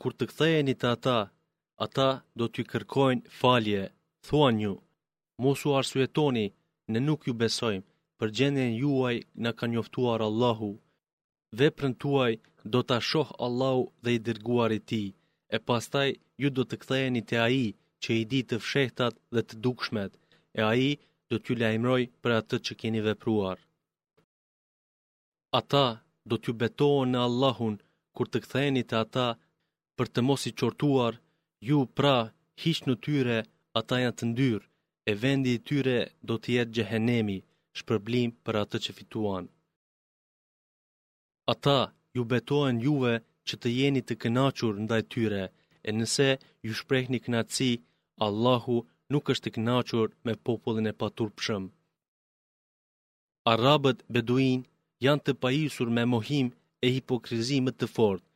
Kur të ktheheni te ata, ata do t'ju kërkojnë falje, thuaju, mos u arsyetoni, ne nuk ju besojmë, për gjendjen juaj na ka njoftuar Allahu, veprën tuaj do ta shohë Allahu dhe i dërguari i tij, e pastaj ju do të ktheheni te ai që i di të fshehtat dhe të dukshmet, e ai do t'ju lajmërojë për atë që keni vepruar. Ata do t'ju betohen në Allahun kur të ktheheni te ata për të mos i qortuar ju pra hiqu tyre ata janë të ndyrë e vendi i tyre do të jetë xhehenemi shpërblim për atë që fituan ata ju betohen juve që të jeni të kënaqur ndaj tyre e nëse ju shprehni kënaqësi Allahu nuk është i kënaqur me popullin e paturpshëm Arabët beduinë janë të pajisur me mohim e hipokrizi më të fortë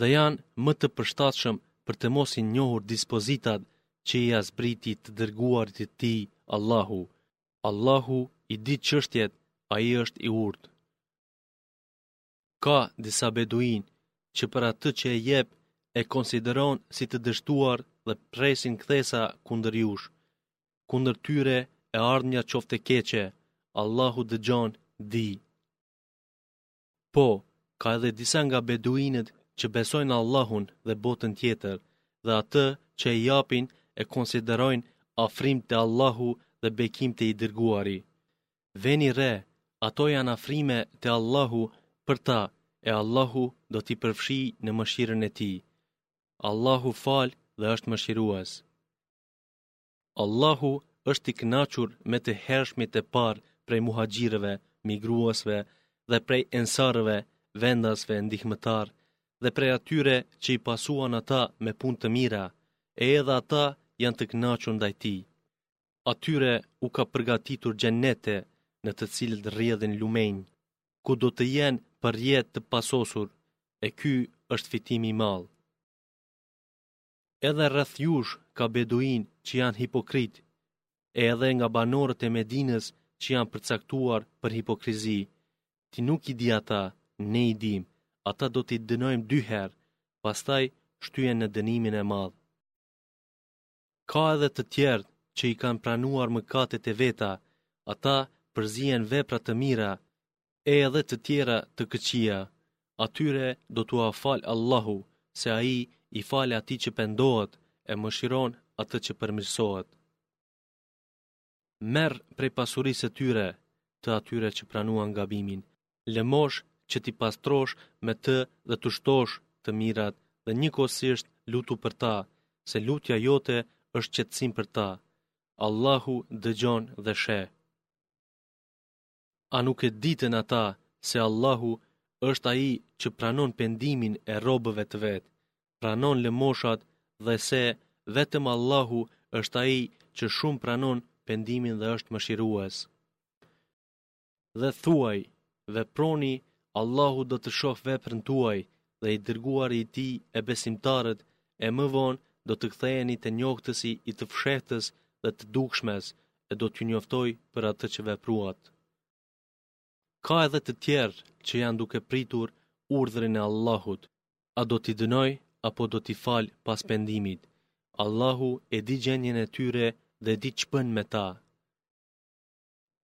dhe janë më të përshtatshëm për të mos i njohur dispozitat që ia zbriti të dërguarit të tij Allahu. Allahu i di çështjet, ai është i urtë. Ka disa beduinë që për atë që e jep e konsideron si të dështuar dhe presin kthesa kundër jush. Kundër tyre e ardhmja qoftë e keqe, Allahu dëgjon, di. Po, ka edhe disa nga beduinët që besojnë Allahun dhe botën tjetër, dhe atë që e japin e konsiderojnë afrim te Allahu dhe bekim te i dërguari. veni re, ato janë afrime te Allahu për ta e Allahu do t'i përfshijë në mëshirën e Tij. Allahu fal dhe është mëshirues. Allahu është i kënaqur me të hershmit e parë prej muhaxhirëve, migruesve dhe prej ensarëve, vendasve ndihmëtarë dhe prej atyre që i pasuan ata me punë të mira, e edhe ata janë të kënaqur ndaj tij. Atyre u ka përgatitur xhenete në të cilët rrjedhin lumenj, ku do të jenë për jetë të pasosur, e ky është fitim i madh. Edhe rreth jush ka beduinë që janë hipokritë, e edhe nga banorët e Medinës që janë përcaktuar për hipokrizi. Ti nuk i di ata, ne i dimë, ata do t'i dënojmë dy herë, pastaj shtyhen në dënimin e madh. Ka edhe të tjerë që i kanë pranuar mëkatet e veta, ata përzien vepra të mira, e edhe të tjera të këqija. Atyre do t'ua falë Allahu, se Ai i fal atij që pendohet, e mëshiron atë që përmirësohet. Merr prej pasurisë së tyre, të atyre që pranuan gabimin, lëmosh që t'i pastrosh me të dhe t'u shtosh të mirat dhe njëkohësisht lutu për ta, se lutja jote është qetësim për ta. Allahu dëgjon dhe sheh. A nuk e ditën ata se Allahu është Ai që pranon pendimin e robëve të Vet, pranon lëmoshat dhe se vetëm Allahu është Ai që shumë pranon pendimin dhe është Mëshirues? Dhe thuaj, veproni, Allahu do të shohë veprën tuaj dhe i dërguari i Tij e besimtarët e më vonë do të ktheheni te njohtësi i të fshehtës dhe të dukshmes, e do t'ju njoftojë për atë që vepruat. Ka edhe të tjerë që janë duke pritur urdhrin e Allahut, a do t'i dënojë apo do t'i falë pas pendimit. Allahu e di gjendjen e tyre dhe di ç'bën me ta.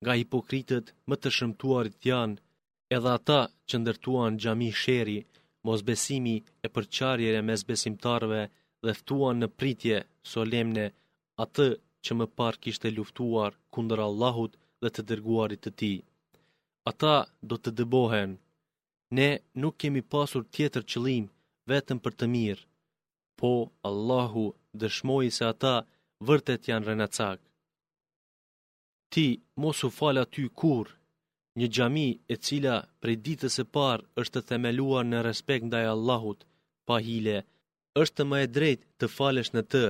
Nga hipokritët më të shëmtuarit janë Edhe ata që ndërtuan xhami sherri, mosbesimi e përçarjeje mes besimtarëve dhe ftuan në pritje solemne atë që më parë kishte luftuar kundër Allahut dhe të dërguarit të tij. Ata do të dëbohen. Ne nuk kemi pasur tjetër qëllim vetëm për të mirë. Po Allahu dëshmoi se ata vërtet janë rrenacakë. Ti mos u fal aty kurrë. Një xhami e cila prej ditës së parë është e themeluar në respekt ndaj Allahut, pa hile, është më e drejtë të falesh në të,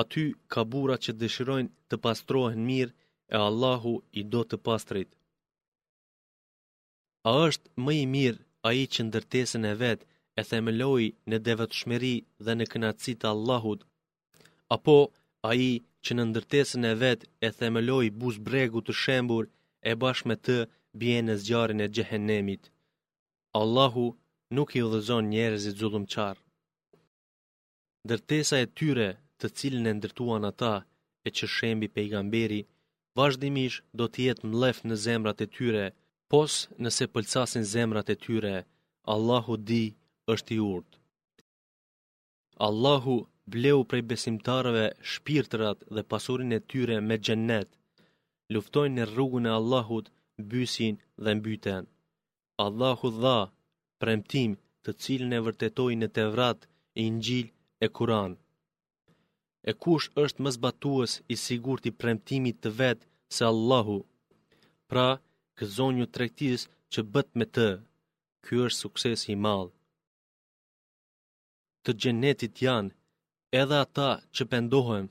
aty ka burra që dëshirojnë të pastrohen mirë e Allahu i do të pastrit. A është më i mirë ai që ndërtesën e vet e themeloi në devotshmëri dhe në kënaqësi të Allahut, apo ai që në ndërtesën e vet e themeloi buzë bregu të shembur e bashkë me të bie në zjarrin e xhehenemit? Allahu nuk i udhëzon njerëzit zullumqarë. Ndërtesa e tyre, të cilën e ndërtuan ata e që shembi pejgamberi, vazhdimisht do të jetë mllef në zemrat e tyre, pos nëse pëlcasin zemrat e tyre, Allahu di, është i urtë. Allahu bleu prej besimtarëve shpirtrat dhe pasurinë e tyre me xhennet, luftojnë në rrugën e Allahut, mbysin dhe mbyten. Allahu dha premtim të cilin e vërtetoi në Tevrat, Inxhil e Kur'an. E kush është më zbatues i sigurt i premtimit të vet se Allahu? Pra, gëzojuni tregtisë që bëtë me të. Ky është suksesi i madh. të xhenetit janë edhe ata që pendohen,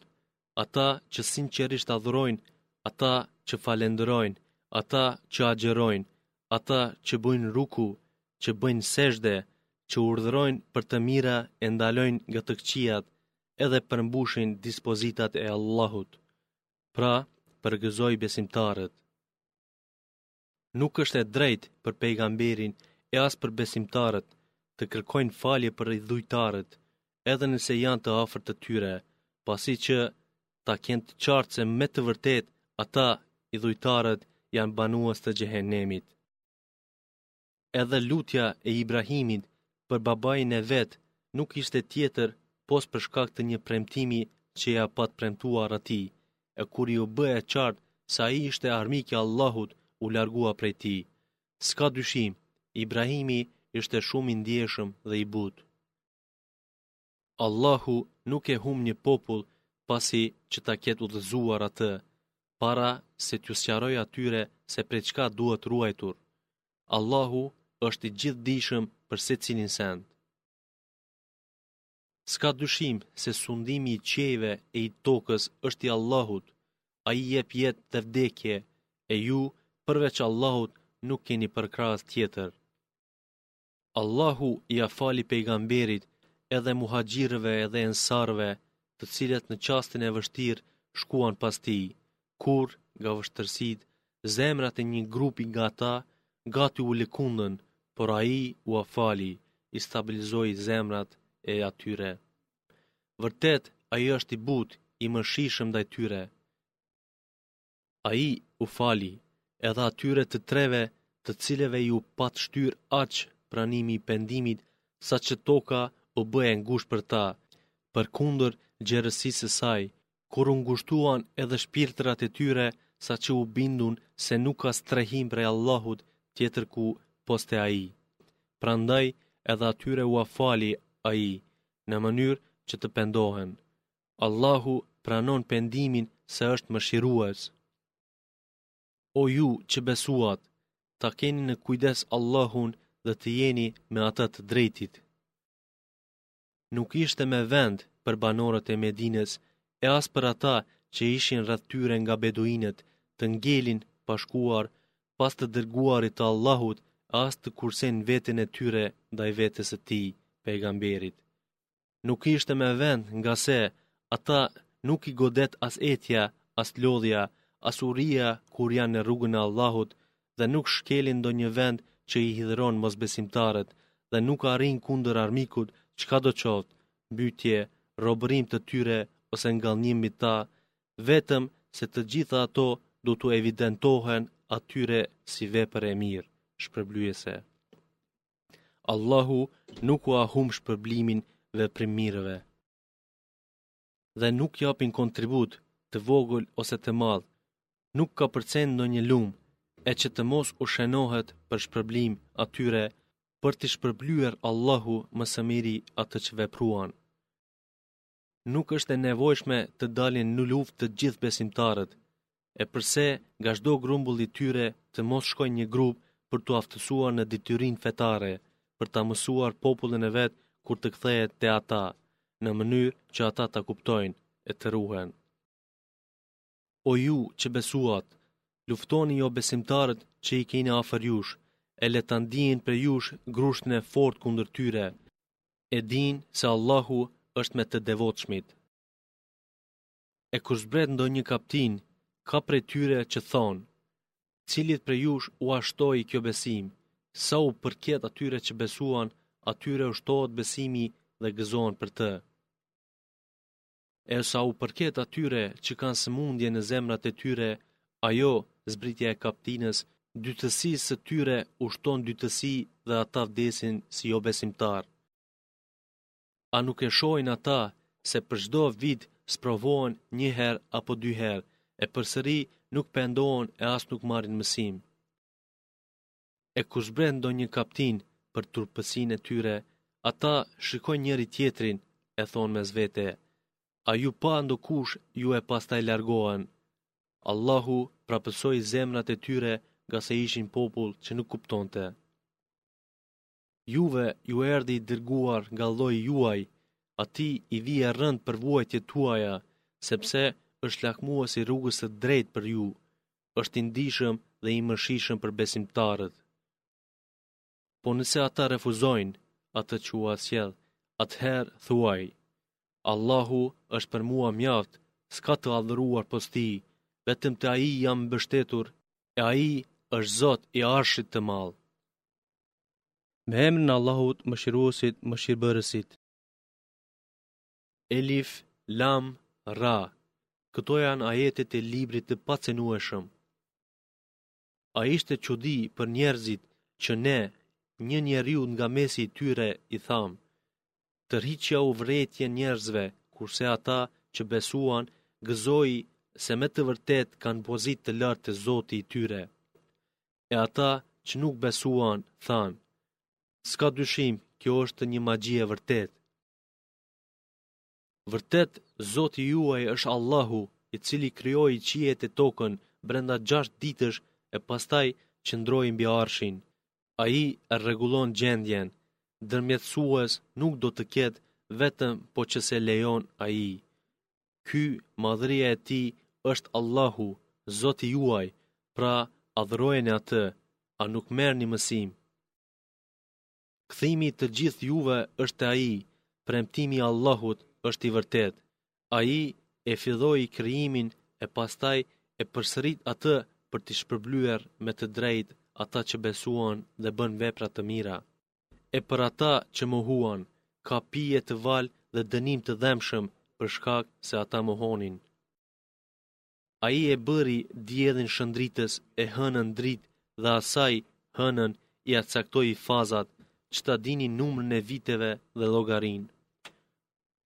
ata që sinqerisht adhurojnë, ata që falenderojnë, ata që agjerojnë, ata që bëjnë ruku, që bëjnë seshde, që urdhërojnë për të mira e ndalojnë nga të këqijat, edhe përmbushin dispozitat e Allahut. Pra, përgëzoji besimtarët. Nuk është e drejtë për Pejgamberin e as për besimtarët të kërkojnë falje për idhujtarët, edhe nëse janë të afërt të tyre, pasi që ta kenë të qartë se me të vërtetë ata, idhujtarët, janë banues të xhehenemit. Edhe lutja e Ibrahimit për babain e vet nuk ishte tjetër pos për shkak të një premtimi që ia pat premtuar atij, e kur iu bë e qartë se ai ishte armik i Allahut, u largua prej tij. S'ka dyshim, Ibrahimi ishte shumë i ndjeshëm dhe i butë. Allahu nuk e humb një popull pasi që ta ketë udhëzuar atë, para se t'ju sqarojë atyre se prej çka duhet ruajtur. Allahu është i gjithëdijshëm për secilin send. S'ka dyshim se sundimi i qiejve e i tokës është i Allahut, ai jep jetë dhe vdekje, e ju përveç Allahut nuk keni përkrahës tjetër. Allahu ia fali pejgamberit edhe muhaxhirëve edhe ensarëve, të cilët në çastin e vështirë shkuan pas tij, kur, nga vështirësitë, zemrat e një grupi nga ta, gati u lëkundën, por ai ua fali, i stabilizoi zemrat e atyre. Vërtet, ai është i butë, i mëshirshëm ndaj tyre. Ai u fali edhe atyre të treve të cilëve iu pat shtyrë aq pranimi i pendimit saqë toka u bë e ngushtë për ta, përkundër gjerësisë së saj, kur u ngushtuan edhe shpirtrat e tyre saqë u bindun se nuk ka strehim prej Allahut tjetërkund pos te Ai. Prandaj edhe atyre ua fali Ai, në mënyrë që të pendohen. Allahu pranon pendimin se është mëshirues. O ju që besuat, ta keni në kujdes Allahun dhe të jeni me ata të drejtit. Nuk ishte me vend për banorët e Medinës e as për ata që ishin rreth tyre nga beduinët të ngelin pa shkuar pas të dërguarit të Allahut e as të kursejnë veten e tyre ndaj vetes së tij, pejgamberit. nuk ishte me vend ngase ata nuk i godet as etja, as lodhja, as uria kur janë në rrugën e Allahut dhe nuk shkelin ndonjë vend që i hidhëron mosbesimtarët dhe nuk arrijnë kundër armikut çkado qoftë, mbytje, robërim të tyre ose ngadhënjim mbi ta, vetëm se të gjitha ato do t'u evidentohen atyre si vepër e mirë, shpërblyese. Allahu nuk ua humb shpërblimin vepërmirëve dhe nuk japin kontribut të vogël ose të madh, nuk kapërcejnë ndonjë lumë, e që të mos u shënohet për shpërblim atyre për t'i shpërblyer Allahu më së miri atë që vepruan. nuk është e nevojshme të dalin në luftë të gjithë besimtarët, e përse nga çdo grumbulli i tyre të mos shkojë një grup për t'u aftësuar në diturinë fetare, për ta mësuar popullin e vet kur të kthehet te ata, në mënyrë që ata ta kuptojnë e të ruhen. O ju që besuat, luftoni jobesimtarët që i keni afër jush, e le ta ndiejnë prej jush grushtin e fortë kundër tyre, e dijeni se Allahu është me të devotshmit. E kur zbret ndonjë kaptinë, ka prej tyre që thonë, cilit prej jush ua shtoi kjo besim, sa u përket atyre që besuan, atyre u shtohet besimi dhe gëzohen për të. E sa u përket atyre që kanë sëmundje në zemrat e tyre, ajo, zbritja e kaptinës, ndytësisë së tyre u shton ndytësi dhe ata vdesin si jobesimtarë. A nuk e shohin ata se për çdo vit sprovohen një herë apo dy herë, e përsëri nuk pendohen e as nuk marrin mësim. E kur zbret ndonjë kaptinë për turpësinë e tyre, ata shikojnë njëri-tjetrin e thonë mes vete, A ju pa ndokush ju e pastaj largohen. Allahu prapësoi zemrat e tyre ngase ishin popull që nuk kuptonte. Juve ju erdhi i dërguar nga lloji juaj, atij i vjen rëndë për vuajtjet tuaja, sepse është lakmues i rrugës së drejtë për ju, është i ndieshëm dhe i mëshirshëm për besimtarët. Po nëse ata refuzojnë atë që ua sjell, atëherë thuaj: Allahu është për mua mjaft, s'ka të adhuruar pos tij, vetëm te ai jam mbështetur, e ai është Zot i Arshit të Madh. Me emrin e Allahut, Mëshiruesit, Mëshirbërësit. Elif Lam Ra. Këto janë ajetet e librit të pacenueshëm. A ishte çudi për njerëzit që ne, një njeriu nga mesi i tyre, i thamë: Tërhiqjau vërejtje njerëzve, kurse ata që besuan gëzoi se me të vërtetë kanë pozitë të lartë te Zoti i tyre. E ata që nuk besuan, thanë, S'ka dyshim, kjo është një magji e vërtetë. Vërtet, Zoti juaj është Allahu, i cili krijoi qiejt e tokën brenda gjashtë ditësh e pastaj qëndroi mbi arshin. Ai e rregullon gjendjen, ndërmjetësues nuk do të ketë vetëm po qe se lejon Ai. Ky, madhëria e tij, është Allahu, Zoti juaj, pra adhurojeni atë, a nuk merrni mësim? Kthimi i të gjithë juve është te Ai, premtimi i Allahut është i vërtetë. Ai e filloi krijimin e pastaj e përsërit atë për t'i shpërblyer me të drejtë ata që besuan dhe bënë vepra të mira. E për ata që mohuan, ka pije të valë dhe dënim të dhembshëm për shkak se ata mohonin. Ai e bëri diellin shëndritës e hënën dritë dhe asaj hënën ia caktoi fazat që ta dini numrin e viteve dhe llogarinë.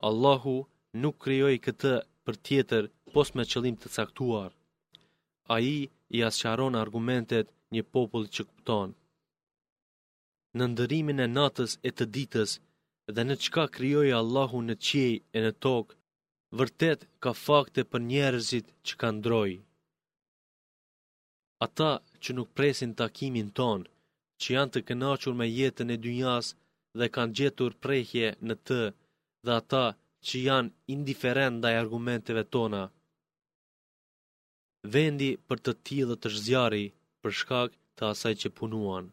Allahu nuk krijoi këtë për tjetër pos me qëllim të caktuar. Ai ia sqaron argumentet një populli që kupton. në ndërrimin e natës e të ditës dhe në çka krijoi Allahu në qiej e në tokë, vërtet ka fakte për njerëzit që kanë drojë. Ata që nuk presin takimin tonë, që janë të kënaqur me jetën e dynjasë dhe kanë gjetur prehje në të, dhe ata që janë indiferentë ndaj argumenteve tona. vendi për të tillët është zjarri për shkak të asaj që punuan.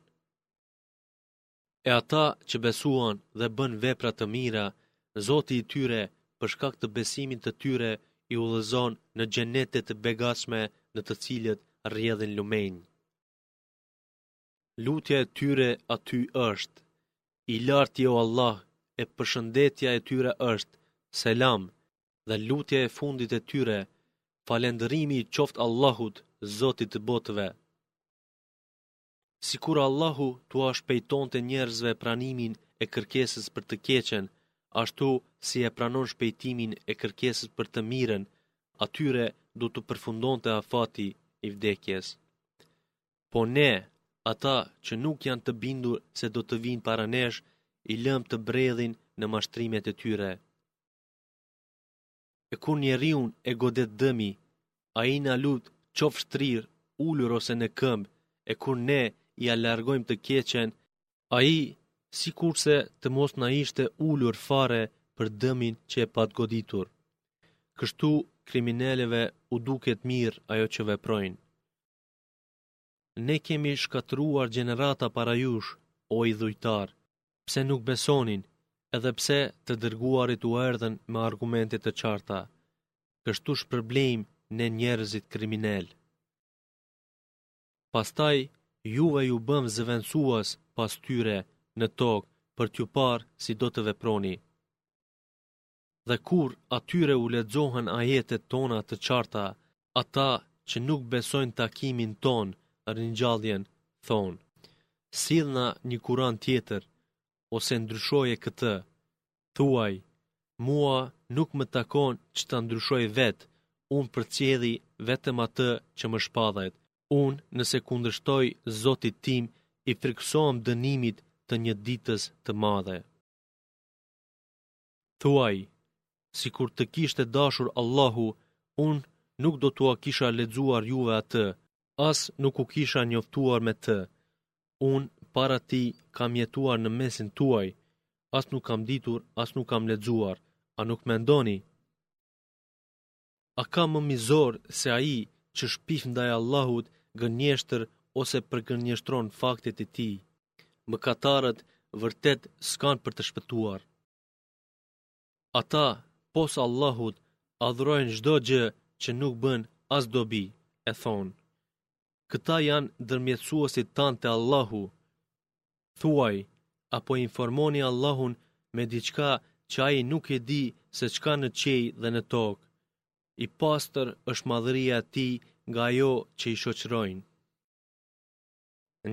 E ata që besuan dhe bënë vepra të mira, Zoti i tyre për shkak të besimit të tyre i udhëzon në xhenete të begatshme në të cilët rrjedhin lumenj. Lutja e tyre aty është, I lartë je o Allah, e përshëndetja e tyre është, Selam, dhe lutja e fundit e tyre, Falënderimi i qoftë Allahut, Zotit të botëve. Sikur Allahu t'ua shpejtonte njerëzve pranimin e kërkesës për të keqen, ashtu si e pranon shpejtimin e kërkesës për të mirën, atyre do t'u përfundonte afati i vdekjes. Po ne, ata që nuk janë të bindur se do të vijnë para nesh, i lëmë të bredhin në mashtrimet e tyre. E kur njeriun e godet dëmi, ai na lut qoftë shtrirë, ulur ose në këmbë, e kur ne ia largojmë të keqen, ai sikurse të mos na ishte ulur fare për dëmin që e pat goditur. Kështu kriminelëve u duket mirë ajo që veprojnë. Ne kemi shkatërruar gjenerata para jush, o idhujtar, pse nuk besonin, edhe pse të dërguarit u erdhën me argumente të qarta. Kështu shpërblejmë ne njerëzit kriminelë. Pastaj, juve ju bëmë zëvendësues pas tyre në tokë për t'ju parë si do të veproni. Dhe kur atyre u lexohen ajetet tona të qarta, ata që nuk besojnë takimin tonë, ringjalljen, thonë, Sillna një Kur'an tjetër, ose ndryshoje këtë. Thuaj, Mua nuk më takon që ta ndryshoj vetë, unë përcjelli vetëm atë që më shpallet. Unë nëse kundërshtoj Zotit tim, i frikësohem dënimit të një Ditës të Madhe. Thuaj, Sikur të kishte dashur Allahu, unë nuk do t'ua kisha lexuar juve atë, as nuk u kisha njoftuar me të. Unë para tij kam jetuar në mesin tuaj, as nuk kam ditur, as nuk kam lexuar. A nuk mendoni? A ka më mizor se ai që shpif ndaj Allahut gënjeshtër ose përgënjeshtron faktet e Tij? Mëkatarët vërtet s'kanë për të shpëtuar. Ata, pos Allahut, adhurojnë çdo gjë që nuk bën as dobi, e thonë. Këta janë ndërmjetësuesit tanë te Allahu. Thuaj, A po informoni Allahun me diçka që Ai nuk e di se çka në qiej dhe në tokë? I pastër është madhëria e Tij nga ajo që i shoqërojnë.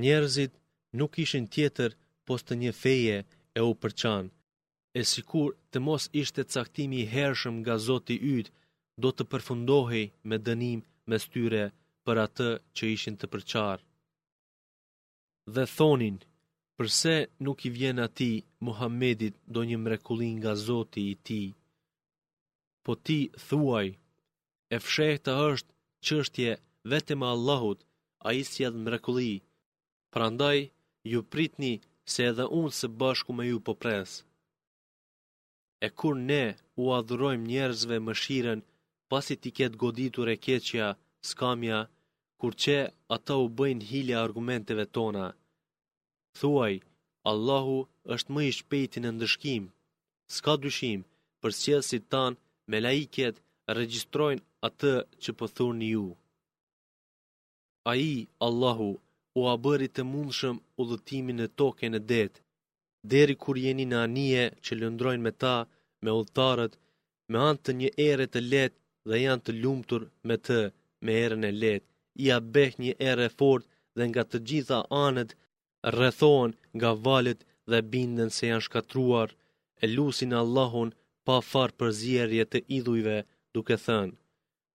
Njerëzit nuk ishin tjetër pos të një feje e u përçanë, e sikur të mos ishte caktimi i hershëm nga Zoti yt, do të përfundohej me dënim mes tyre për atë që ishin të përçarë. Dhe thonin, Përse nuk i vjen atij, Muhammedit, ndonjë mrekulli nga Zoti i tij? Po ti thuaj, e fshehta është çështje vetëm e Allahut, Ai sjell mrekulli. Prandaj ju pritni se edhe unë së bashku me ju po pres. E kur ne ua dhurojmë njerëzve mëshirën pasi t'i ketë goditur e keqja, skamja, kur qe ata u bëjnë hile argumenteve tona. Thuaj, Allahu është më i shpejti në ndëshkim. S'ka dyshim, përcjellësit tanë, melaiqet regjistrojnë atë që po thurni ju. Ai, Allahu, ua bëri të mundshëm udhëtimin në tokë e në det, deri kur jeni në anije që lëndrojnë me ta, me udhëtarët, me anë të një ere të lehtë dhe janë të lumtur me të, me erën e lehtë, ia beh një erë e fortë dhe nga të gjitha anët rrethohen nga valët dhe binden se janë shkatërruar e lusin Allahun pa farë përzierje të idhujve duke thënë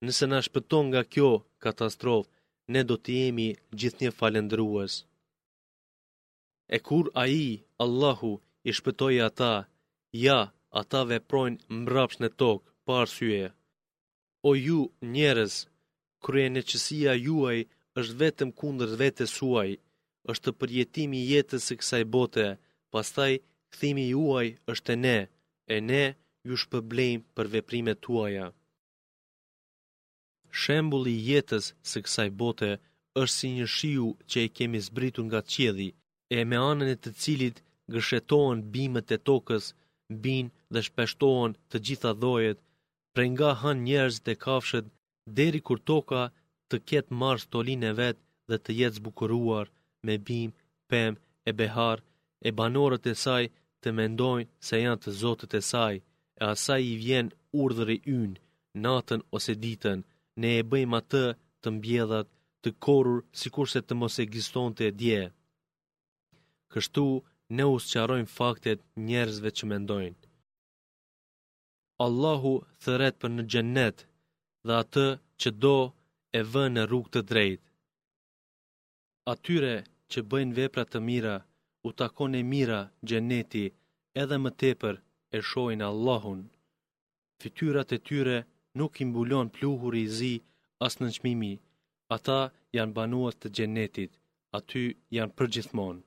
nëse na shpëton nga kjo katastrofë ne do të jemi gjithnjë falënderues. E kur ai, Allahu, i shpëtoi ata, ja, ata veprojnë mbrapsht në tokë, pa arsye. O ju, njerëz, kryeneçësia juaj është vetëm kundër vetes suaj, është përjetimi i jetës së kësaj bote, pastaj kthimi juaj është te Ne, e Ne ju shpërblejmë për veprimet tuaja. Shembulli i jetës së kësaj bote është si një shiu që e kemi zbritur nga qielli, e me anën e të cilit gërshetohen bimët e tokës, mbijnë dhe shpeshtohen të gjitha llojet, prej nga hanë njerëzit e kafshët deri kur toka të ketë marrë stolinë e vet dhe të jetë zbukuruar me bimë, pemë e behar e banorët e saj të mendojnë se janë të zotët e saj e asaj i vjen urdhëri ynë, natën ose ditën, ne e bëjmë atë të mbjellat, të korrur sikurse të mos ekzistonte dje. Kështu ne u sqarojmë faktet njerëzve që mendojnë. Allahu thërret për në Xhennet dhe atë që do e vë në rrugë të drejtë. Atyre që bëjnë vepra të mira, u takon e mira Xhenneti, edhe më tepër e shohin Allahun. Fytyrat e tyre nuk i mbulon pluhuri i zi as nënçmimi. Ata janë banorë të Xhennetit, aty janë përgjithmonë.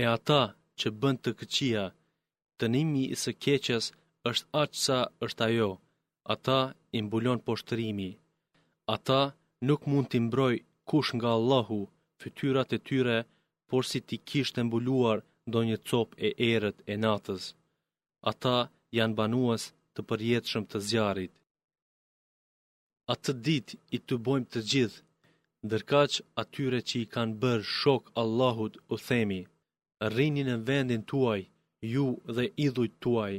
E ata që bënë të këqija, dënimi i së keqes është aq sa është ajo, ata i mbulon poshtërimi. Ata nuk mund t'i mbrojë kush nga Allahu fytyrat e tyre, porsi t'i kishte mbuluar ndonjë copë e errët e natës. Ata janë banues të përjetshëm të zjarrit. Atë ditë i tubojmë të gjithë, ndërkaq atyre që i kanë bërë shok Allahut u themi, rrini në vendin tuaj, ju dhe idhujt tuaj,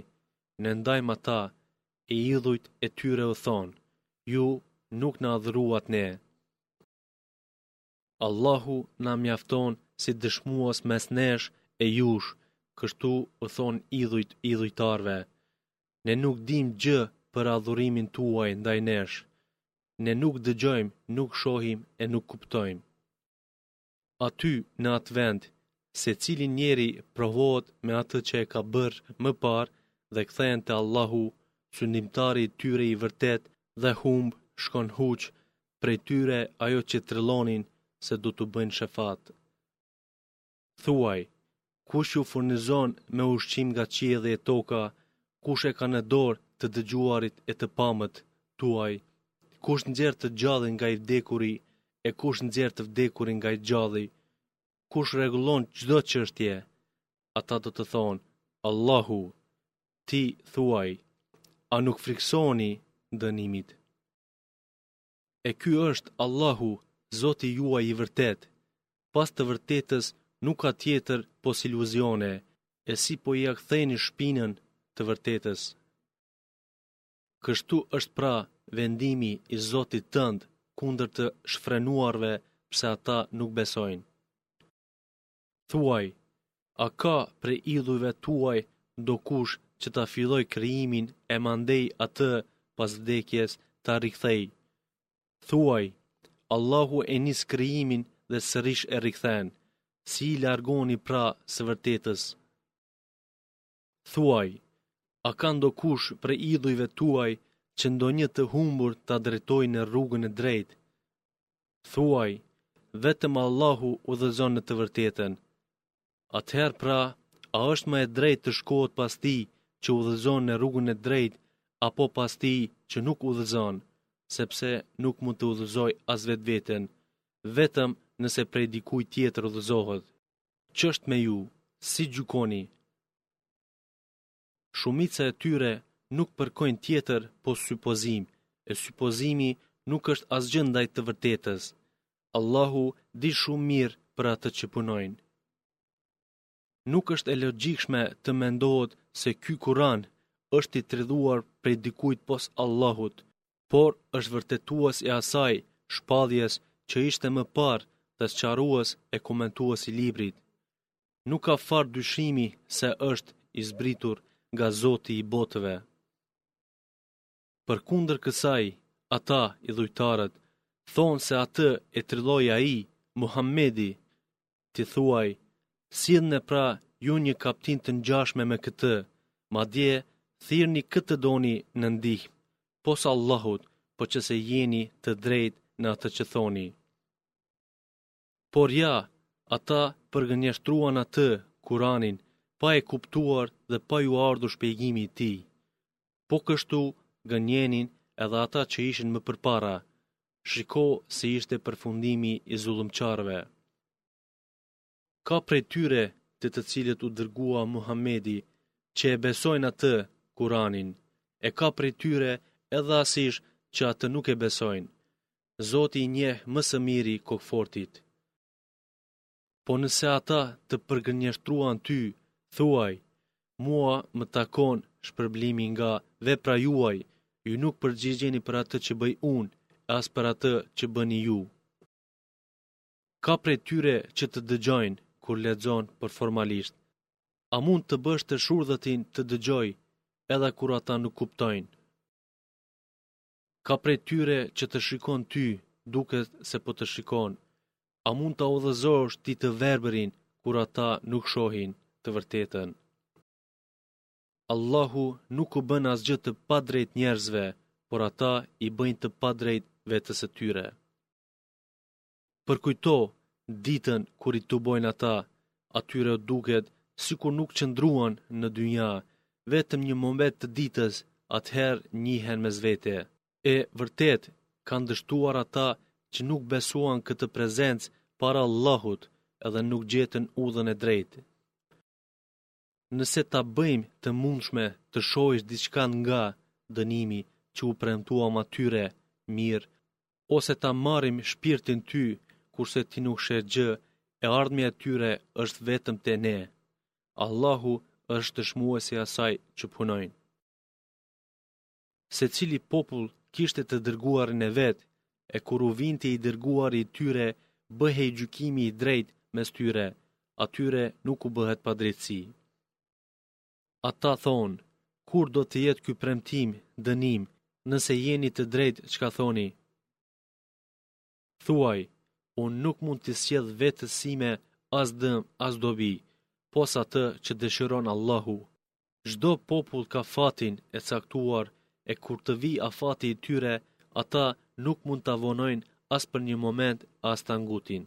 ne ndajmë ata, e idhujt e tyre u thonë, ju nuk na adhuruat ne. Allahu na mjafton si dëshmues mes nesh e jush, kështu u thonë idhujt idhujtarëve. Ne nuk dimë gjë për adhurimin tuaj ndaj nesh. Ne nuk dëgjojmë, nuk shohim e nuk kuptojmë. Aty, në atë vend, secili njeri provohet me atë që e ka bërë më parë dhe kthehen te Allahu, Sundimtari i tyre i vërtetë dhe humb, shkon huq, prej tyre ajo që trillonin se do t'u bëjnë shefat. Thuaj, kush ju furnizon me ushqim nga qielli e toka, kush e ka në dorë të dëgjuarit e të pamët tuaj, kush nxjerr të gjallin nga i vdekuri e kush nxjerr të vdekurin nga i gjalli, kush rregullon çdo çështje? Ata do të thonë, Allahu. Ti thuaj, a nuk frikësoni dënimit? E ky është Allahu, Zoti juaj i vërtetë. Pas të vërtetës nuk ka tjetër pos iluzione, e si po ia ktheni shpinën të vërtetës. Kështu është pra vendimi i Zotit tënd kundër të shfrenuarve pse ata nuk besojnë. Thuaj, a ka prej idhujve tuaj dokush që ta fillojë krijimin e mandej atë pas vdekjes ta rikthejë? Thuaj, Allahu e nis krijimin dhe sërish e rikthen. Si i largoni pra së vërtetës? Thuaj, a ka ndokush prej idhujve tuaj që ndonjë të humbur ta drejtojë në rrugën e drejtë? Thuaj, Vetëm Allahu udhëzon në të vërtetën. Atëherë pra, a është më e drejtë të shkohet pas tij që udhëzon në rrugën e drejtë apo pas tij që nuk udhëzon, sepse nuk mund të udhëzojë as vetveten, vetëm nëse prej dikujt tjetër udhëzohet. Ç'është me ju, si gjykoni? Shumica e tyre nuk përkojnë tjetër pos supozim, e supozimi nuk është asgjë ndaj të vërtetës. Allahu di shumë mirë për atë që punojnë. Nuk është e logjikshme të mendohet se ky Kur'an është i trilluar prej dikujt pos Allahut, por është vërtetues i asaj shpalljes që ishte më parë dhe sqarues e komentues i librit. Nuk ka farë dyshimi se është i zbritur nga Zoti i botëve. Përkundër kësaj, ata idhujtarët, thonë se atë e trilloi ai, Muhammedi, ti thuaj, sillni pra ju një kaptinë të ngjashme me këtë, madje thirrni kë të doni në ndihmë, pos Allahut, po qe se jeni të drejtë në atë që thoni. Por ja, ata përgënjeshtruan atë, Kuranin, pa e kuptuar dhe pa u ardhur shpjegimi i tij. Po kështu gënjenin edhe ata që ishin më përpara. Shiko si ishte përfundimi i zullumqarëve. Ka prej tyre te të cilët u dërgua Muhammedi, që e besojnë atë, kuranin, e ka prej tyre edhe asish që atë nuk e besojnë. Zoti i njeh më së miri kokëfortit. Po nëse ata të përgënjeshtruan ty, thuaj, Mua më takon shpërblimi nga vepra juaj, ju nuk përgjigjeni për atë që bëj unë, e as për atë që bëni ju. Ka prej tyre që të dëgjojnë kur lexon por formalisht. A mund të bësh të shurdhëtin të dëgjojë edhe kur ata nuk kuptojnë? Ka prej tyre që të shikon ty, duket se po të shikon. A mund ta udhëzosh ti të verbërin kur ata nuk shohin të vërtetën? Allahu nuk u bën asgjë të padrejtë njerëzve, por ata i bëjnë të padrejtë vetes së tyre. Përkujto ditën kur i tubojmë ata, atyre u duket sikur nuk qëndruan në dynja, vetëm një moment të ditës, atëherë njihen mes vete. E vërtet, kanë dështuar ata që nuk besuan këtë prezencë para Allahut edhe nuk gjetën udhën e drejtë. Nëse ta bëjmë të mundshme të shohësh diçka nga dënimi që u premtuam atyre, mirë, ose ta marrim shpirtin ty, kurse ti nuk sheh gjë, e ardhmja e tyre është vetëm te Ne. Allahu është dëshmues i asaj që punojnë. secili popull kishte të dërguarin e vet, e kur u vinte i dërguari i tyre, bëhej gjykimi i drejtë mes tyre, atyre nuk u bëhet padrejtësi. Ata thonë, kur do të jetë ky premtim, dënim, nëse jeni të drejtë çka thoni? Thuaj, Unë nuk mund t'i sjell vetes sime as dëm, as dobi, pos atë që dëshiron Allahu. Çdo popull ka afatin e caktuar e kur të vijë afati i tyre, ata nuk mund ta vonojnë as për një moment e as ta ngutin.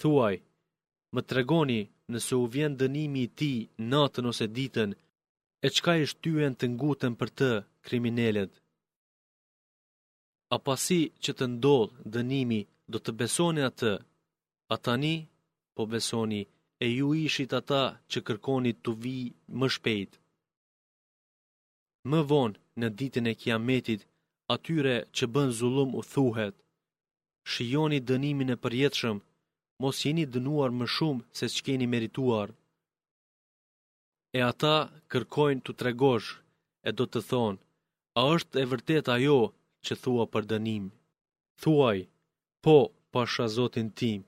Thuaj, Më tregoni nëse u vjen dënimi i tij natën ose ditën, e çka i shtyen të nguten për të kriminelët? A pasi që të ndodhë dënimi do të besoni atë? A tani po besoni e ju ishit ata që kërkonit t'u vijë më shpejt? Më vonë në ditën e Kiametit atyre që bënë zullum u thuhet: Shijoni dënimin e përjetshëm, mos jeni dënuar më shumë se ç'keni merituar. E ata kërkojnë t'u tregosh, e do të thonë, A është e vërtetë ajo që thua për dënim? Thuaj, Po, pasha Zotin tim,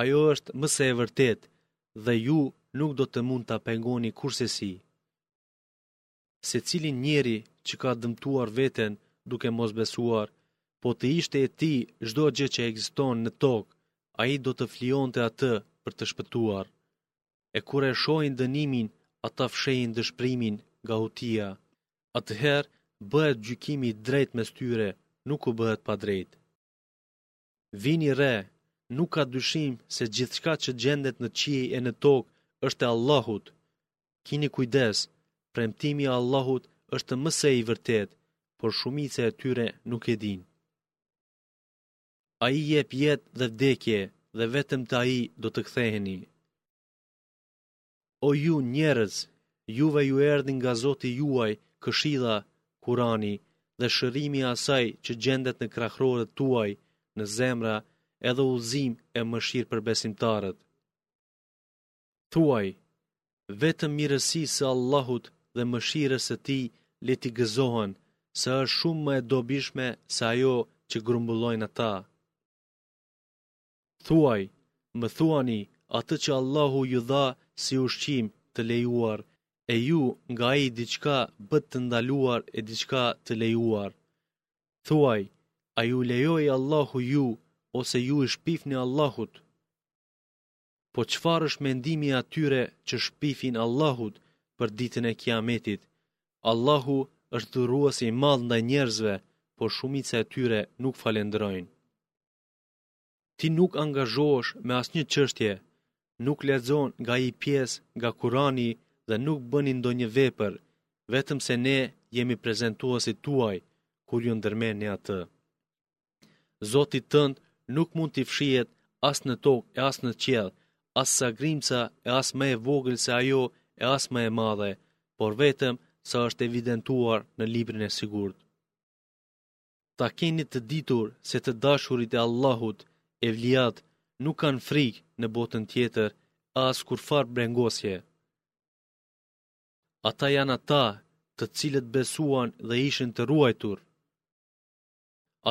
ajo është më se e vërtetë dhe ju nuk do të mund ta pengoni kurrsesi. Secili njeri që ka dëmtuar veten duke mos besuar, po të ishte e tij çdo gjë që ekziston në tokë, ai do të flijonte atë për të shpëtuar. e kur e shohin dënimin, ata fshehin dëshpërimin nga hutia. Atëherë bëhet gjykimi i drejtë mes tyre, nuk u bëhet padrejtë. Vini re, nuk ka dyshim se gjithçka që gjendet në qiej e në tokë është e Allahut. Kini kujdes, premtimi i Allahut është më se i vërtetë, por shumica e tyre nuk e dinë. Ai jep jetë dhe vdekje dhe vetëm te ai do të ktheheni. O ju njerëz, juve ju erdhi nga Zoti juaj këshilla, Kurani dhe shërimi i asaj që gjendet në krahrorët tuaj, në zemra, edhe udhëzim e mëshirë për besimtarët. Thuaj, Vetëm mirësisë së Allahut dhe mëshirës së Tij le t'i gëzohen, se është shumë më e dobishme se ajo që grumbullojnë ata. Thuaj, Më thuani atë që Allahu ju dha si ushqim të lejuar, e ju nga ai diçka bëtë të ndaluar e diçka të lejuar. Thuaj, A ju lejoi Allahu ju ose ju i shpifni Allahut? Po çfarë është mendimi i atyre që shpifin Allahut për ditën e Kiametit? Allahu është dhurues i madh ndaj njerëzve, por shumica e tyre nuk falënderojnë. Ti nuk angazhohesh me asnjë çështje, nuk lexon nga ai pjesë nga Kurani dhe nuk bëni ndonjë vepër, vetëm se ne jemi prezentuesit tuaj kur ju ndërmerrni atë. Zotit tënd nuk mund t'i fshihet as në tokë e as në qiell, as sa grimca e as më e vogël se ajo e as më e madhe, por vetëm sa është evidentuar në librin e sigurt. Ta keni të ditur se të dashurit e Allahut, evlijatë, nuk kanë frikë në botën tjetër, as kurrfarë brengosje. Ata janë ata të cilët besuan dhe ishin të ruajtur.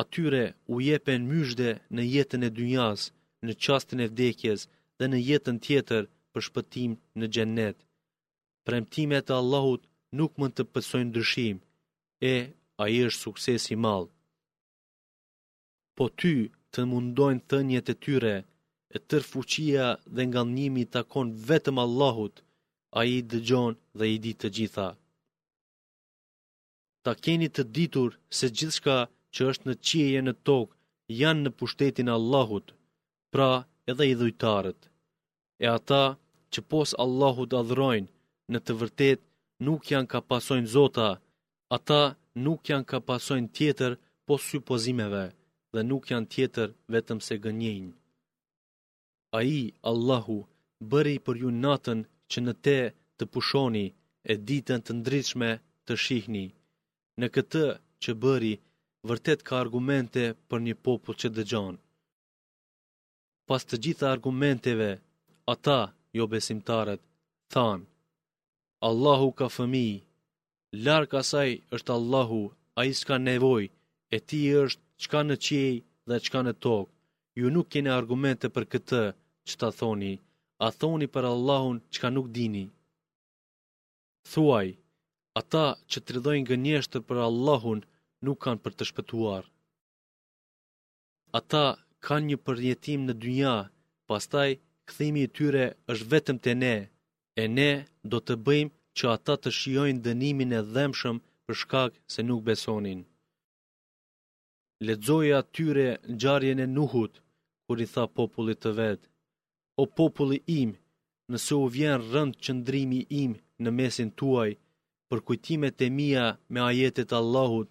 Atyre u jepen myzhde në jetën e dynjasë, në çastin e vdekjes dhe në jetën tjetër për shpëtim në Xhennet. Premtimet e Allahut nuk mund të pësojnë ndryshim, e ai është sukses i madh. Po ty të mundojnë thëniet e tyre, e tërë fuqia dhe ngadhënjimi i takon vetëm Allahut, ai dëgjon dhe i di të gjitha. ta keni të ditur se gjithçka që është në qiej e në tokë janë në pushtetin e Allahut, pra edhe idhujtarët. E ata që pos Allahut adhurojnë, në të vërtetë nuk janë kah pasojnë zota, ata nuk janë kah pasojnë tjetër pos supozimeve dhe nuk janë tjetër vetëm se gënjejnë. Ai, Allahu, bëri për ju natën që në te të pushoni e ditën të ndritshme të shihni. Në këtë që bëri, vërtet ka argumente për një popull që dëgjon. Pas të gjitha argumenteve, ata, jobesimtarët, thanë, Allahu ka fëmijë, Larg asaj është Allahu, ai s'ka nevojë, e tij është çka në qiej dhe çka në tokë. Ju nuk keni argumente për këtë që ta thoni, a thoni për Allahun çka nuk dini. Thuaj, ata që trillojnë gënjeshtër për Allahun nuk kanë për të shpëtuar. Ata kanë një përjetim në dynja, pastaj kthimi i tyre është vetëm te ne, e ne do të bëjmë që ata të shijojnë dënimin e dhembshëm për shkak se nuk besonin. Lexoju atyre ngjarjen e Nuhut, kur i tha popullit të vet: O populli im, nëse u vjen rëndë qëndrimi im në mesin tuaj, përkujtimet e mia me ajetet e Allahut,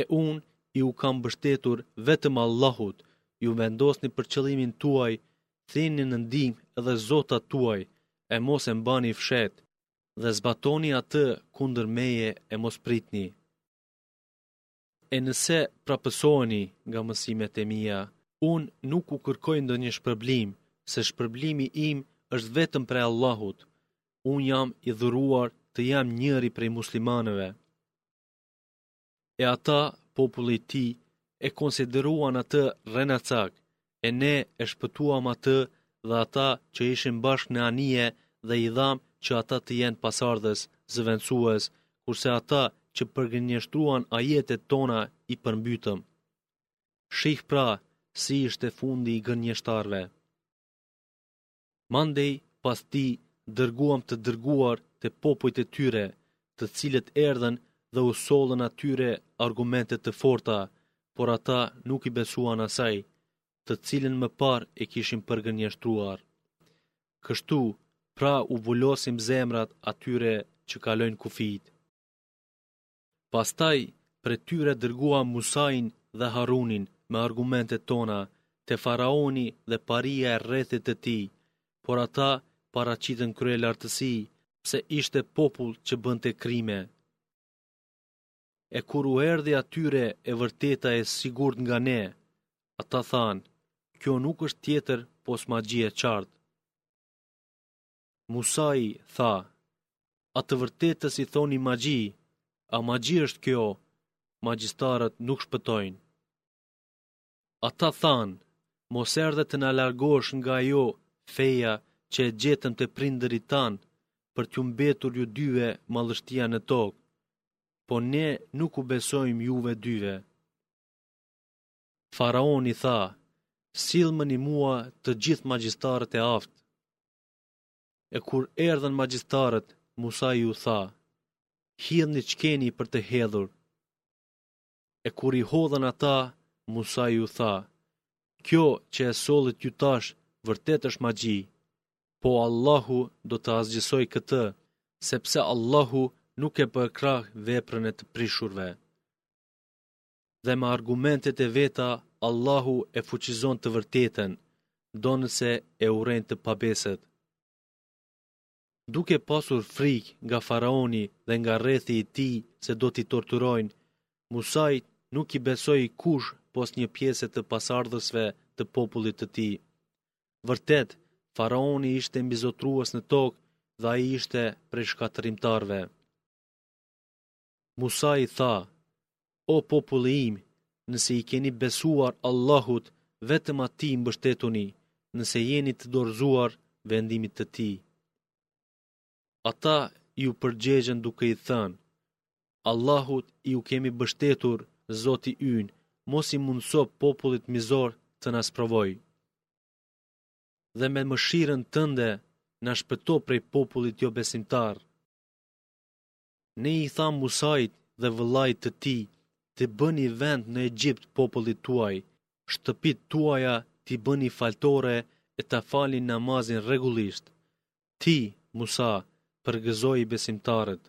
E unë iu kam mbështetur vetëm Allahut, ju vendosni për qëllimin tuaj, thirrni në ndihmë edhe zotat tuaj, e mos e mbani fshehtë, dhe zbatoni atë kundër meje e mos pritni. E nëse prapsoheni nga mësimet e mia, unë nuk u kërkoj ndonjë shpërblim, se shpërblimi im është vetëm prej Allahut, unë jam i urdhëruar të jam njëri prej muslimanëve. e ata populli i tij e konsideruan atë rrenacak, e ne e shpëtuam atë dhe ata që ishin bashkë në anije dhe i dham që ata të jenë pasardhës, zëvendësues, kurse ata që përgënjeshtruan ajetet tona i përmbytëm. Shih pra, si ishte fundi i gënjeshtarve. Mandej pas tij dërguam të dërguar te popujt e tyre, të cilët erdhën dhe u sollën atyre argumente të forta, por ata nuk i besuan asaj, të cilën më parë e kishin përgënjeshtruar. Kështu, pra u vulosim zemrat atyre që kalojnë kufijtë. Pastaj prej tyre dërguam Musain dhe Harunin me argumentet tona te faraoni dhe paria e rrethit të tij, por ata paraqitën kryelartësi pse ishte popull që bënte krime. E kur u erdhi atyre e vërteta e sigurt nga ne, ata thanë, Kjo nuk është tjetër pos magji e qartë. Musai tha, A të vërtetës i thoni magji, a magji është kjo, magjistarët nuk shpëtojnë. Ata thanë, mos erdhe të na largosh nga ajo feja që e gjetëm te prindërit tanë, për t'ju mbetur ju dyve madhështia në tokë, po ne nuk u besojmë juve dyve. Faraoni tha, Sillmëni mua të gjithë magjistarët e aftë. E kur erdhën magjistarët, Musai u tha, Hidhni ç'keni për të hedhur. E kur i hodhën ata, Musai u tha, Kjo që e sollët ju tash vërtet është magji, po Allahu do ta asgjësojë këtë, sepse Allahu nuk e përkrah veprën e të prishurve. Dhe me argumentet e veta Allahu e fuqizon të vërtetën, ndonëse e urrejnë të pabesët. Duke pasur frikë nga faraoni dhe nga rrethi i tij se do t'i torturojnë, Musait nuk i besoi kush pos një pjese të pasardhësve të popullit të tij. Vërtet, faraoni ishte mbizotërues në tokë dhe ai ishte prej shkatërrimtarëve. Musai tha, O populli im, nëse i keni besuar Allahut, vetëm atij mbështetuni, nëse jeni të dorëzuar vendimit të tij. Ata iu përgjegjën duke i thënë, Allahut iu kemi mbështetur, Zoti ynë, mos i mundëso popullit mizor të na sprovojë. Dhe me mëshirën tënde, na shpëto prej popullit jobesimtar. Ne i thamë Musait dhe vëllait të tij, T'i bëni vend në Egjipt popullit tuaj, shtëpitë tuaja t'i bëni faltore e ta falni namazin rregullisht. Ti, Musa, përgëzoji besimtarët.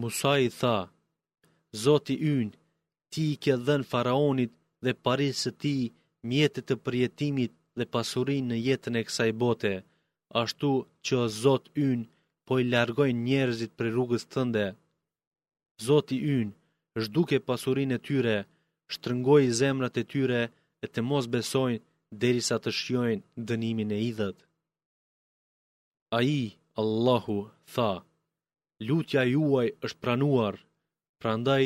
Musai tha, Zoti ynë, ti i ke dhënë faraonit dhe parisë së tij mjete të përjetimit dhe pasurinë në jetën e kësaj bote, ashtu që o Zot ynë, po i largojnë njerëzit prej rrugës tënde. Zoti ynë, zhduke pasurinë e tyre, shtrëngoji zemrat e tyre e të mos besojnë derisa të shijojnë dënimin e idhët. Ai, Allahu, tha, Lutja juaj është pranuar, prandaj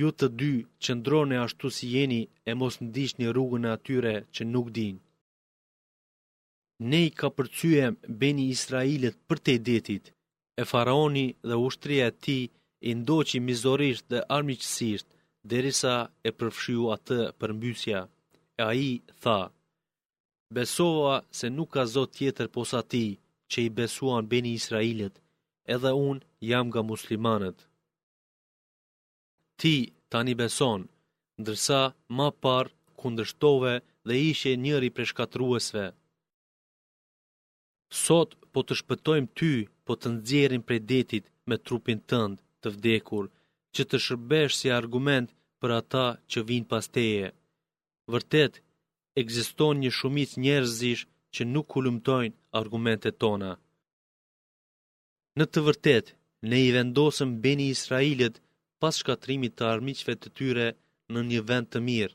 ju të dy qëndroni ashtu si jeni e mos ndiqni rrugën e atyre që nuk dinë. Ne i kapërcyem Beni Israilët përtej detit, e faraoni dhe ushtria e tij i ndoqi mizorisht dhe armiqësisht, derisa e përfshiu atë përmbysja. E ai tha, Besova se nuk ka Zot tjetër pos atij që i besuan Beni Israilët, edhe unë jam nga muslimanët. Ti tani beson, ndërsa ma parë kundërshtove dhe ishe njëri prej shkatërruesve. Sot po të shpëtojmë ty, po të nxjerrim prej detit me trupin tënd të vdekur, që të shërbesh si argument për ata që vijnë pas teje. Vërtet, ekziston një shumicë njerëzish që nuk hulumtojnë argumentet tona. Në të vërtetë, ne i vendosëm Beni Israilët pas shkatërrimit të armiqve të tyre në një vend të mirë,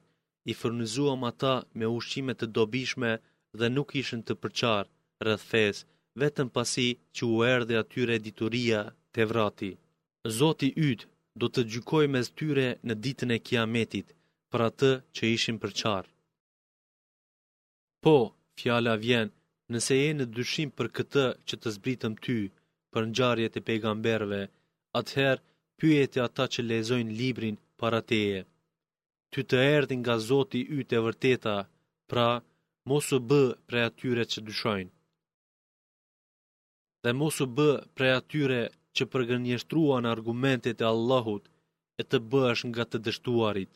i furnizuam ata me ushqime të dobishme dhe nuk ishin të përçarë, rreth fesë, vetëm pasi që u erdhi atyre dituria, Tevrati. Zoti yt do të gjykojë mes tyre në ditën e Kiametit, për atë që ishin përçarë. Po, fjala vjen, nëse je në dyshim për këtë që të zbritëm ty, për ngjarjet e pejgamberëve, atëherë pyeti ata që lexojnë librin para teje. Ty të erdhi nga Zoti yt e vërteta, pra mos u bë prej atyre që dyshojnë. Dhe mos u bë prej atyre që përgënjeshtruan argumentet e Allahut e të bëhesh nga të dështuarit.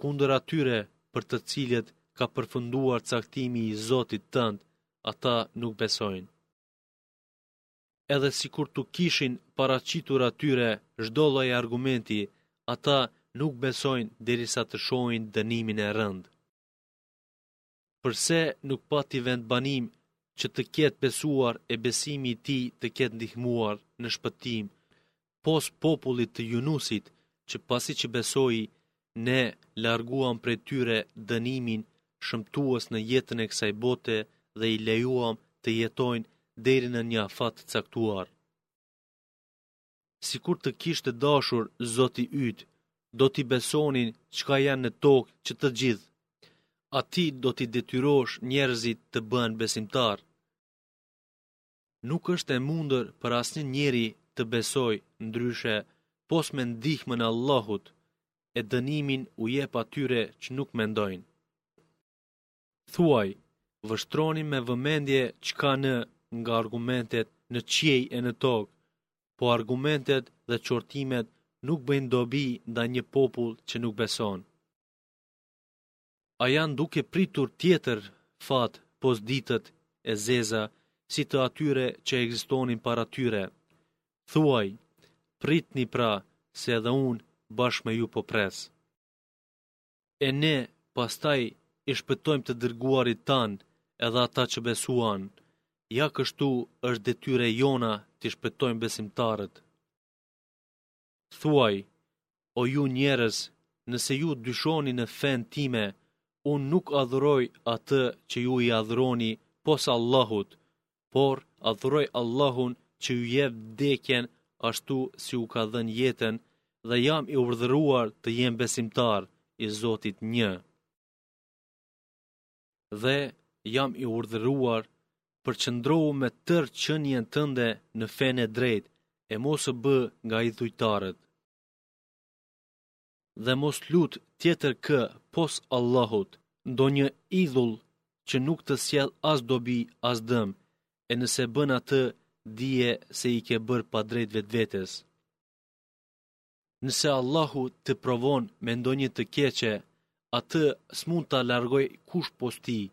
kundër atyre për të cilët ka përfunduar caktimi i Zotit tënd, ata nuk besojnë. Edhe sikur t'u kishin paraqitur atyre çdo lloj argumenti, ata nuk besojnë derisa të shohin dënimin e rëndë. përse nuk pati vendbanim që të ketë besuar e besimi i tij të ketë ndihmuar në shpëtim, pos popullit të Junusit, që pasi që besoi, ne larguam prej tyre dënimin shëmtues në jetën e kësaj bote dhe i lejuam të jetojnë deri në një afat të caktuar. Sikur të kishte dashur Zoti yt, do t'i besonin çka janë në tokë që të gjithë. A ti do t'i detyrosh njerëzit të bëhen besimtarë. Nuk është e mundër për asnjë njeri të besojë ndryshe pos me ndihmën e Allahut, e dënimin u jep atyre që nuk mendojnë. Thuaj, vështroni me vëmendje çka ka nga argumentet në qiej e në tokë, po argumentet dhe qortimet nuk bëjnë dobi ndaj një popull që nuk beson. A janë duke pritur tjetër fat pos ditët e zeza si të atyre që ekzistonin para tyre? Thuaj, pritni pra se edhe unë bashkë me ju po pres. E ne pastaj i shpëtojmë të dërguarit tanë edhe ata që besuan. Ja kështu është detyrë e jona t'i shpëtojmë besimtarët. Thuaj, o ju njerëz, nëse ju dyshoni në fenë time, unë nuk adhuroj atë që ju i adhuroni pos Allahut, por adhuroj Allahun që ju jep vdekjen ashtu si u ka dhënë jetën dhe jam i urdhëruar të jem besimtar i Zotit një. Dhe jam i urdhëruar përqendrohu me tërë qenien tënde në fenë e drejtë e mos u bë nga idhujtarët. dhe mos lut tjetër kë pos Allahut, ndonjë idhull që nuk të sjell as dobi as dëm, e nëse bën atë, dije se i ke bërë padrejtë vetvetes. Nëse Allahu të provon me ndonjë të keqe, atë s'mund ta largojë kush pos tij,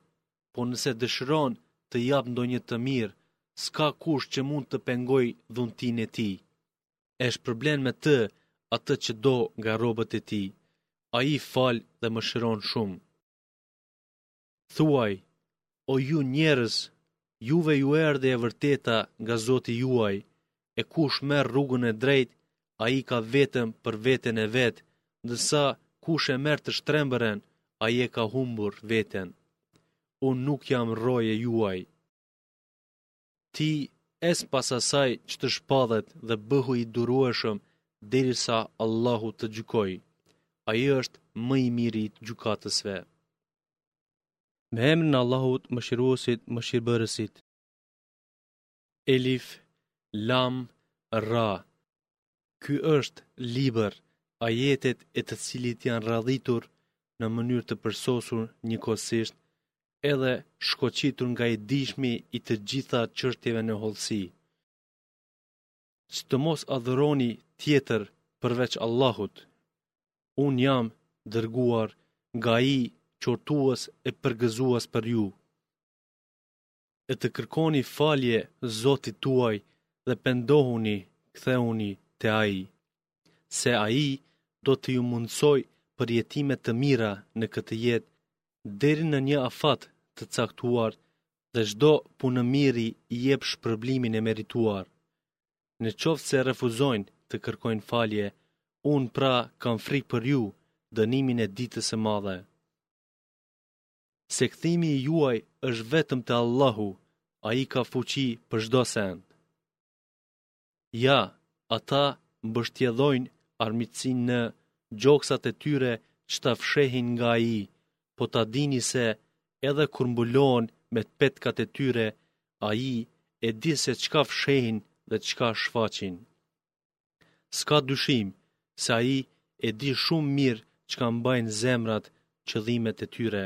po nëse dëshiron të japë ndonjë të mirë, s'ka kush që mund të pengojë dhuntinë e tij. e shpërblen me të atë që do nga robët e tij. Ai fal dhe mëshiron shumë. Thuaj, o ju njerëz, juve ju erdhe e vërteta nga zoti juaj, e kush merr rrugën e drejtë, ai e ka vetëm për veten e vet, ndërsa kush e merr të shtrembërën, ai e ka humbur veten. Unë nuk jam roje e juaj. Ti ec pas asaj që të shpallet dhe bëhu i durueshëm derisa Allahu të gjykojë. Ai është më i miri i gjykatësve. Me emrin e Allahut, Mëshiruesit, Mëshirbërësit. Elif Lam Ra Ky është libër, ajetet e të cilit janë radhitur në mënyrë të përsosur njëkohësisht edhe shkoqitur nga i dijshmi i të gjitha çështjeve në hollësi. Që të mos adhuroni tjetër përveç Allahut. Unë jam dërguar nga ai qortues e përgëzues për ju. e të kërkoni falje Zotit tuaj dhe pendohuni, kthehuni te Ai, se Ai do të ju mundësojë përjetime të mira në këtë jetë deri në një afat të caktuar dhe çdo punëmiri i jep shpërblimin e merituar. Në qoftë se refuzojnë të kërkojnë falje, unë pra kam frikë për ju, dënimin e ditës së madhe. se kthimi i juaj është vetëm te Allahu, ai ka fuqi për çdo send. Ja, ata mbështjellojnë armiqësinë në gjoksat e tyre që ta fshehin nga ai, po ta dini se edhe kur mbulohen me petkat e tyre, ai e di se çka fshehin dhe çka shfaqin. S'ka dyshim se ai e di shumë mirë çka mbajnë zemrat, qëllimet e tyre.